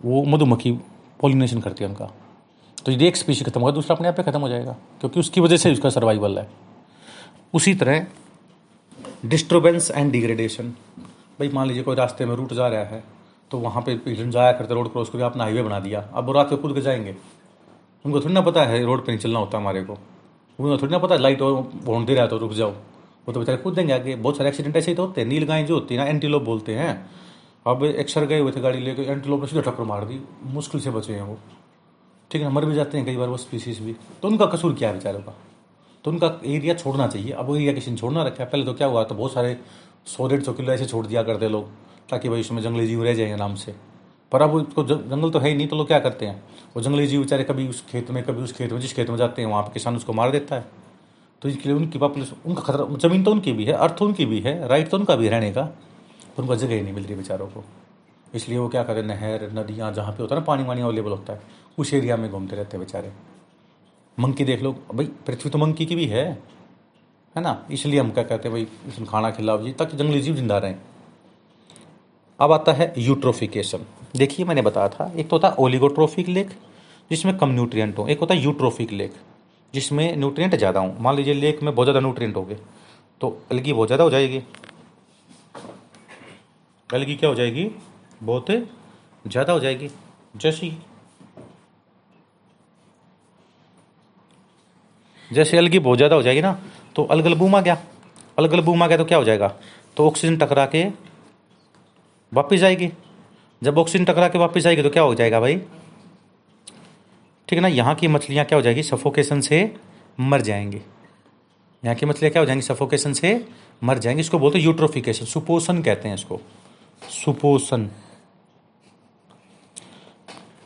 वो मधुमक्खी पोलिनेशन करती है उनका। तो यदि एक स्पीशी खत्म होगा दूसरा अपने आप पे खत्म हो जाएगा, क्योंकि उसकी वजह से उसका सर्वाइवल है। उसी तरह डिस्टर्बेंस एंड डिग्रेडेशन भाई मान लीजिए कोई रास्ते में रूट जा रहा है तो वहाँ पे हिरन जाया करते रोड क्रॉस करके आपने हाईवे बना दिया। अब वो रात को कूद के जाएँगे। उनको थोड़ी ना पता है रोड पे नहीं चलना होता हमारे को। उनको थोड़ी ना पता है लाइट होन दे रहा है तो रुक जाओ। वो तो बेचारे कूद देंगे आगे। बहुत सारे एक्सीडेंट ऐसे ही तो होते हैं। नील गाय जो होती है ना एंटीलोप बोलते हैं। अब एक सर गए हुए थे गाड़ी लेकर एंटीलोप ने सीधे टक्कर मार दी। मुश्किल से बचे हैं वो। ठीक है मर भी जाते हैं कई बार वो स्पीसीज भी। तो उनका कसूर क्या है बेचारों का? तो उनका एरिया छोड़ना चाहिए। अब वो एरिया किसी ने छोड़ना रखा है। पहले तो क्या हुआ तो बहुत सारे सौ, डेढ़ सौ किलो ऐसे छोड़ दिया करते लोग, ताकि भाई उसमें जंगली जीव रह जाएँगे आराम से। पर अब उसको जंगल तो है ही नहीं तो लोग क्या करते हैं? वो जंगली जीव बेचारे कभी उस खेत में, कभी उस खेत में, जिस खेत में जाते हैं, वहाँ पर किसान उसको मार देता है। तो इसके लिए उनकी पॉपुलेशन उनका खतरा, ज़मीन तो उनकी भी है, अर्थ उनकी भी है राइट तो उनका भी रहने का तो उनको जगह ही नहीं मिल रही बेचारों को। इसलिए वो क्या करते नहर, नदियाँ, जहाँ पे होता है ना, पानी वानी अवेलेबल होता है, उस एरिया में घूमते रहते हैं बेचारे। मंकी देख लो, भाई, पृथ्वी तो मंकी की भी है है ना? इसलिए हम क्या कहते हैं, भाई इसमें खाना खिलाओ जी, ताकि जंगली जीव ज़िंदा रहें। अब आता है यूट्रोफिकेशन देखिए मैंने बताया था, एक तो होता है ओलिगोट्रोफिक लेक जिसमें कम न्यूट्रिएंट हो, एक होता है यूट्रोफिक लेक जिसमें न्यूट्रिएंट ज़्यादा हो। मान लीजिए लेक में बहुत ज़्यादा न्यूट्रिएंट हो गए तो अलगी बहुत ज़्यादा हो जाएगी। अलगी क्या हो जाएगी? बहुत ज़्यादा हो जाएगी। जैसी जैसे अलगी बहुत ज़्यादा हो जाएगी ना तो अलगल बूम आ गया। अलगल बूम आ गया तो क्या हो जाएगा? तो ऑक्सीजन टकरा के वापिस आएगी। जब ऑक्सीजन टकरा के वापिस आएगी तो क्या हो जाएगा भाई? ठीक है ना? यहाँ की मछलियाँ क्या हो जाएगी? सफोकेशन से मर जाएँगी। यहाँ की मछलियाँ क्या हो जाएँगी? सफोकेशन से मर जाएँगी। इसको बोलते हैं यूट्रोफिकेशन सुपोषण कहते हैं इसको। सुपोषण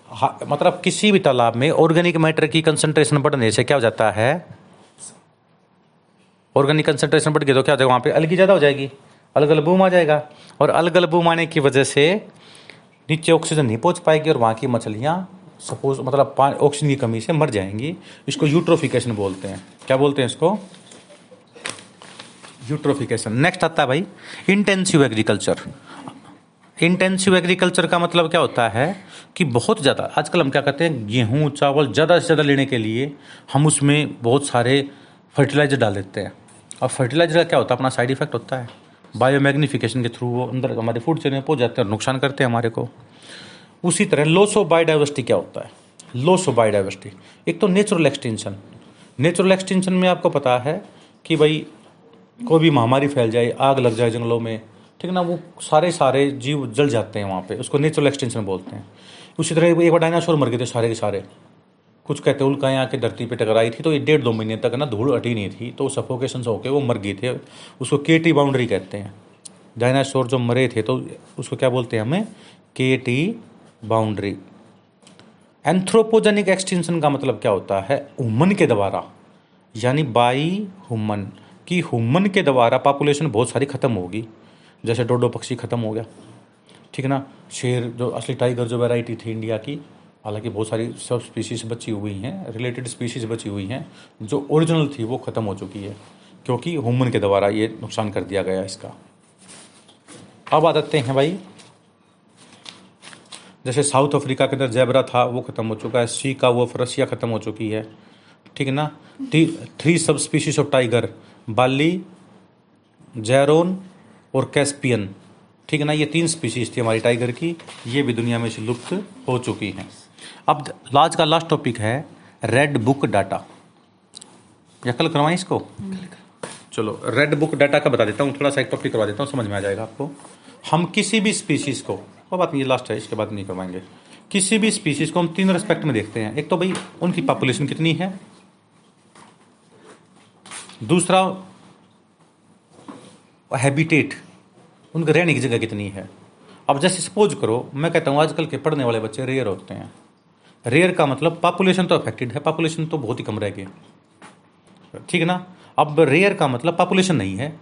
हाँ, मतलब किसी भी तालाब में ऑर्गेनिक मैटर की कंसंट्रेशन बढ़ने से क्या हो जाता है? ऑर्गेनिक कंसंट्रेशन बढ़ गई तो क्या हो जाएगा? वहाँ पे अलगी ज़्यादा हो जाएगी। अलग अलग बूम आ जाएगा। और अलग अलग बूम आने की वजह से नीचे ऑक्सीजन नहीं पहुँच पाएगी और वहाँ की मछलियाँ सपोज़ मतलब ऑक्सीजन की कमी से मर जाएँगी। इसको यूट्रोफिकेशन बोलते हैं। क्या बोलते हैं इसको? यूट्रोफिकेशन नेक्स्ट आता है भाई। इंटेंसिव एग्रीकल्चर इंटेंसिव एग्रीकल्चर का मतलब क्या होता है कि बहुत ज़्यादा, आजकल हम क्या करते हैं, गेहूँ, चावल ज़्यादा से ज़्यादा लेने के लिए हम उसमें बहुत सारे फर्टिलाइज़र डाल देते हैं। और फर्टिलाइज़र का क्या होता है? अपना साइड इफ़ेक्ट होता है। बायोमैग्निफिकेशन के थ्रू वो अंदर हमारे फ़ूड चेन में पहुँच जाते हैं और नुकसान करते हैं हमारे को। उसी तरह लॉस ऑफ़ बायोडाइवर्सिटी क्या होता है? लॉस ऑफ़ बायोडाइवर्सिटी एक तो नेचुरल एक्सटेंशन नेचुरल एक्सटेंशन में आपको पता है कि भाई कोई भी महामारी फैल जाए, आग लग जाए जंगलों में, ठीक है ना, वो सारे सारे जीव जल जाते हैं वहाँ पे, उसको नेचुरल एक्सटेंशन बोलते हैं। उसी तरह एक बार डायनासोर मर गए थे सारे के सारे। कुछ कहते उल्काएँ आके धरती पे टकराई थी तो ये डेढ़ दो महीने तक ना धूल अटी नहीं थी तो सफोकेशन से होकर वो मर गए थे। उसको के टी बाउंड्री कहते हैं। डायनासोर जो मरे थे तो उसको क्या बोलते हैं हमें? के टी बाउंड्री एंथ्रोपोजेनिक एक्सटेंशन का मतलब क्या होता है? हुमन के द्वारा, यानी बाई हुमन की हुमन के द्वारा पॉपुलेशन बहुत सारी खत्म होगी। जैसे डोडो पक्षी खत्म हो गया, ठीक है ना? शेर जो, असली टाइगर जो वैरायटी थी इंडिया की, हालाँकि बहुत सारी सब स्पीशीज बची हुई हैं रिलेटेड स्पीशीज बची हुई हैं, जो ओरिजिनल थी वो ख़त्म हो चुकी है, क्योंकि हुमन के द्वारा ये नुकसान कर दिया गया इसका। अब आ जाते हैं भाई जैसे साउथ अफ्रीका के अंदर जैबरा था, वो ख़त्म हो चुका है। सी का वो रसिया ख़त्म हो चुकी है। ठीक है ना? Three sub species of tiger Bali, जैरोन और कैस्पियन। ठीक है ना? ये तीन स्पीशीज थी हमारी टाइगर की। ये भी दुनिया में से लुप्त हो चुकी हैं। अब लाज का लास्ट टॉपिक है रेड बुक डाटा या कल करवाएँ इसको? चलो रेड बुक डाटा का बता देता हूँ, थोड़ा सा एक टॉपिक करवा देता हूँ, समझ में आ जाएगा आपको। हम किसी भी स्पीशीज को वो बात नहीं लास्ट है, इसके बाद नहीं करवाएँगे। किसी भी स्पीशीज को हम तीन रेस्पेक्ट में देखते हैं। एक तो भाई, उनकी पॉपुलेशन कितनी है? दूसरा हैबिटेट उनके रहने की जगह कितनी है? अब जैसे सपोज़ करो, मैं कहता हूँ, आजकल के पढ़ने वाले बच्चे रेयर होते हैं। रेयर का मतलब पॉपुलेशन तो अफेक्टेड है पॉपुलेशन तो बहुत ही कम रह गई ठीक है ना? अब रेयर का मतलब पॉपुलेशन नहीं है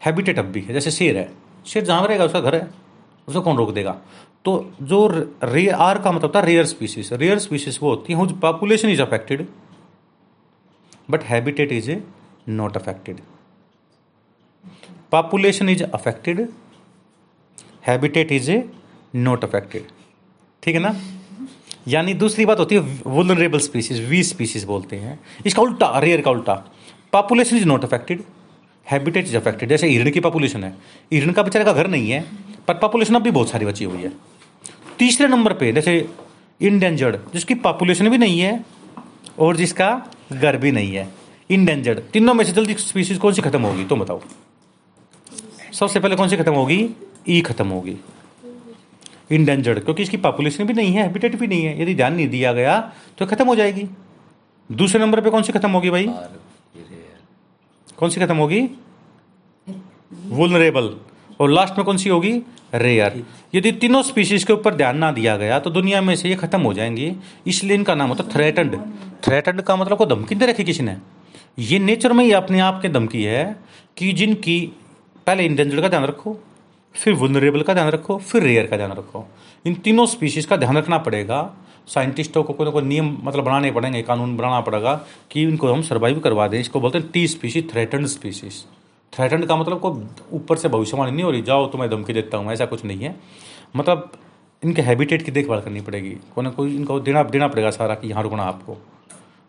हैबिटेट अब भी है। जैसे शेर है, शेर जहाँ रहेगा, उसका घर है। उसको कौन रोक देगा? तो जो रे आर का मतलब था रेयर स्पीसीज रेयर स्पीसीज वो होती है population is affected but habitat is not affected population is affected habitat is not affected ठीक है ना? यानी दूसरी बात होती है वुलनरेबल स्पीसीज वी स्पीसीज बोलते हैं। इसका उल्टा रेयर का उल्टा। Population is not affected habitat is affected. जैसे हिरण की पॉपुलेशन है। हिरण का बेचारे का घर नहीं है, पर पॉपुलेशन अब भी बहुत सारी बची हुई है। तीसरे नंबर पे, जैसे इनडेंजर्ड जिसकी पॉपुलेशन भी नहीं है और जिसका घर भी नहीं है। इनडेंजर्ड तीनों में से जल्दी स्पीसीज कौन सी खत्म होगी, तुम बताओ। सबसे पहले कौन सी खत्म होगी? ई खत्म होगी। इनडेंजर्ड क्योंकि इसकी पॉपुलेशन भी नहीं है हैबिटेट भी नहीं है। यदि ध्यान नहीं दिया गया तो खत्म हो जाएगी। दूसरे नंबर पे कौन सी खत्म होगी भाई? कौन सी खत्म होगी? वुलनरेबल और लास्ट में कौन सी होगी? रेयर यदि तीनों स्पीशीज के ऊपर ध्यान ना दिया गया तो दुनिया में से ये खत्म हो जाएँगी। इसलिए इनका नाम होता है थ्रेटन्ड थ्रेटन्ड का मतलब को धमकी दे रखी किसी ने। ये नेचर में ही अपने आप के धमकी है कि जिनकी पहले इंडेंजर्ड का ध्यान रखो, फिर वुनरेबल का ध्यान रखो, फिर रेयर का ध्यान रखो। इन तीनों स्पीशीज का ध्यान रखना पड़ेगा। साइंटिस्टों को कोई ना कोई नियम मतलब बनाने पड़ेंगे, कानून बनाना पड़ेगा कि इनको हम सर्वाइव करवा दें। इसको बोलते हैं टी स्पीशीज थ्रेटन स्पीसीज थ्रेटन का मतलब को ऊपर से भविष्यवाणी नहीं हो रही, जाओ तो मैं धमकी देता हूँ, ऐसा कुछ नहीं है। मतलब इनके हैबिटेट की देखभाल करनी पड़ेगी। कोई ना कोई इनको देना देना पड़ेगा सारा कि यहाँ रुकना आपको।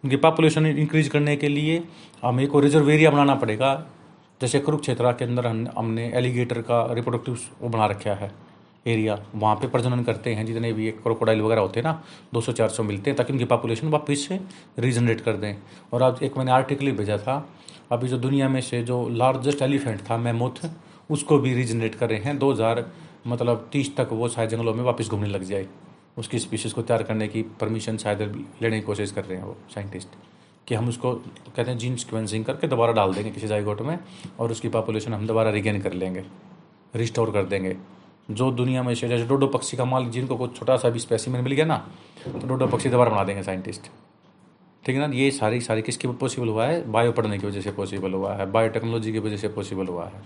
इनकी पॉपुलेशन इंक्रीज करने के लिए हमें को रिज़र्व एरिया बनाना पड़ेगा। जैसे कुरुक्षेत्रा के अंदर हमने एलिगेटर का रिप्रोडक्टिव बना रखा है। एरिया वहाँ पे प्रजनन करते हैं। जितने भी एक क्रोकोडाइल वगैरह होते हैं ना 200-400 मिलते हैं, ताकि उनकी पॉपुलेशन वापस से रीजनरेट कर दें। और आज एक मैंने आर्टिकल भेजा था, अभी जो दुनिया में से जो लार्जेस्ट एलिफेंट था मैमोथ उसको भी रीजनरेट कर रहे हैं। दो हज़ार मतलब तीस तक वो शायद जंगलों में वापस घूमने लग जाए। उसकी स्पीशीज़ को तैयार करने की परमिशन शायद लेने की कोशिश कर रहे हैं वो साइंटिस्ट कि हम उसको, कहते हैं जीन सिक्वेंसिंग करके दोबारा डाल देंगे किसी जाइगोट में, और उसकी पॉपुलेशन हम दोबारा रिगेन कर लेंगे रिस्टोर कर देंगे। जो दुनिया में जैसे डोडो पक्षी का माल जिनको कुछ छोटा सा भी स्पेसिमेन मिल गया ना तो डोडो पक्षी दोबारा बना देंगे साइंटिस्ट ठीक है ना? ये सारी सारी किसकी पॉसिबल हुआ है? बायो पढ़ने की वजह से पॉसिबल हुआ है बायोटेक्नोलॉजी की वजह से पॉसिबल हुआ है।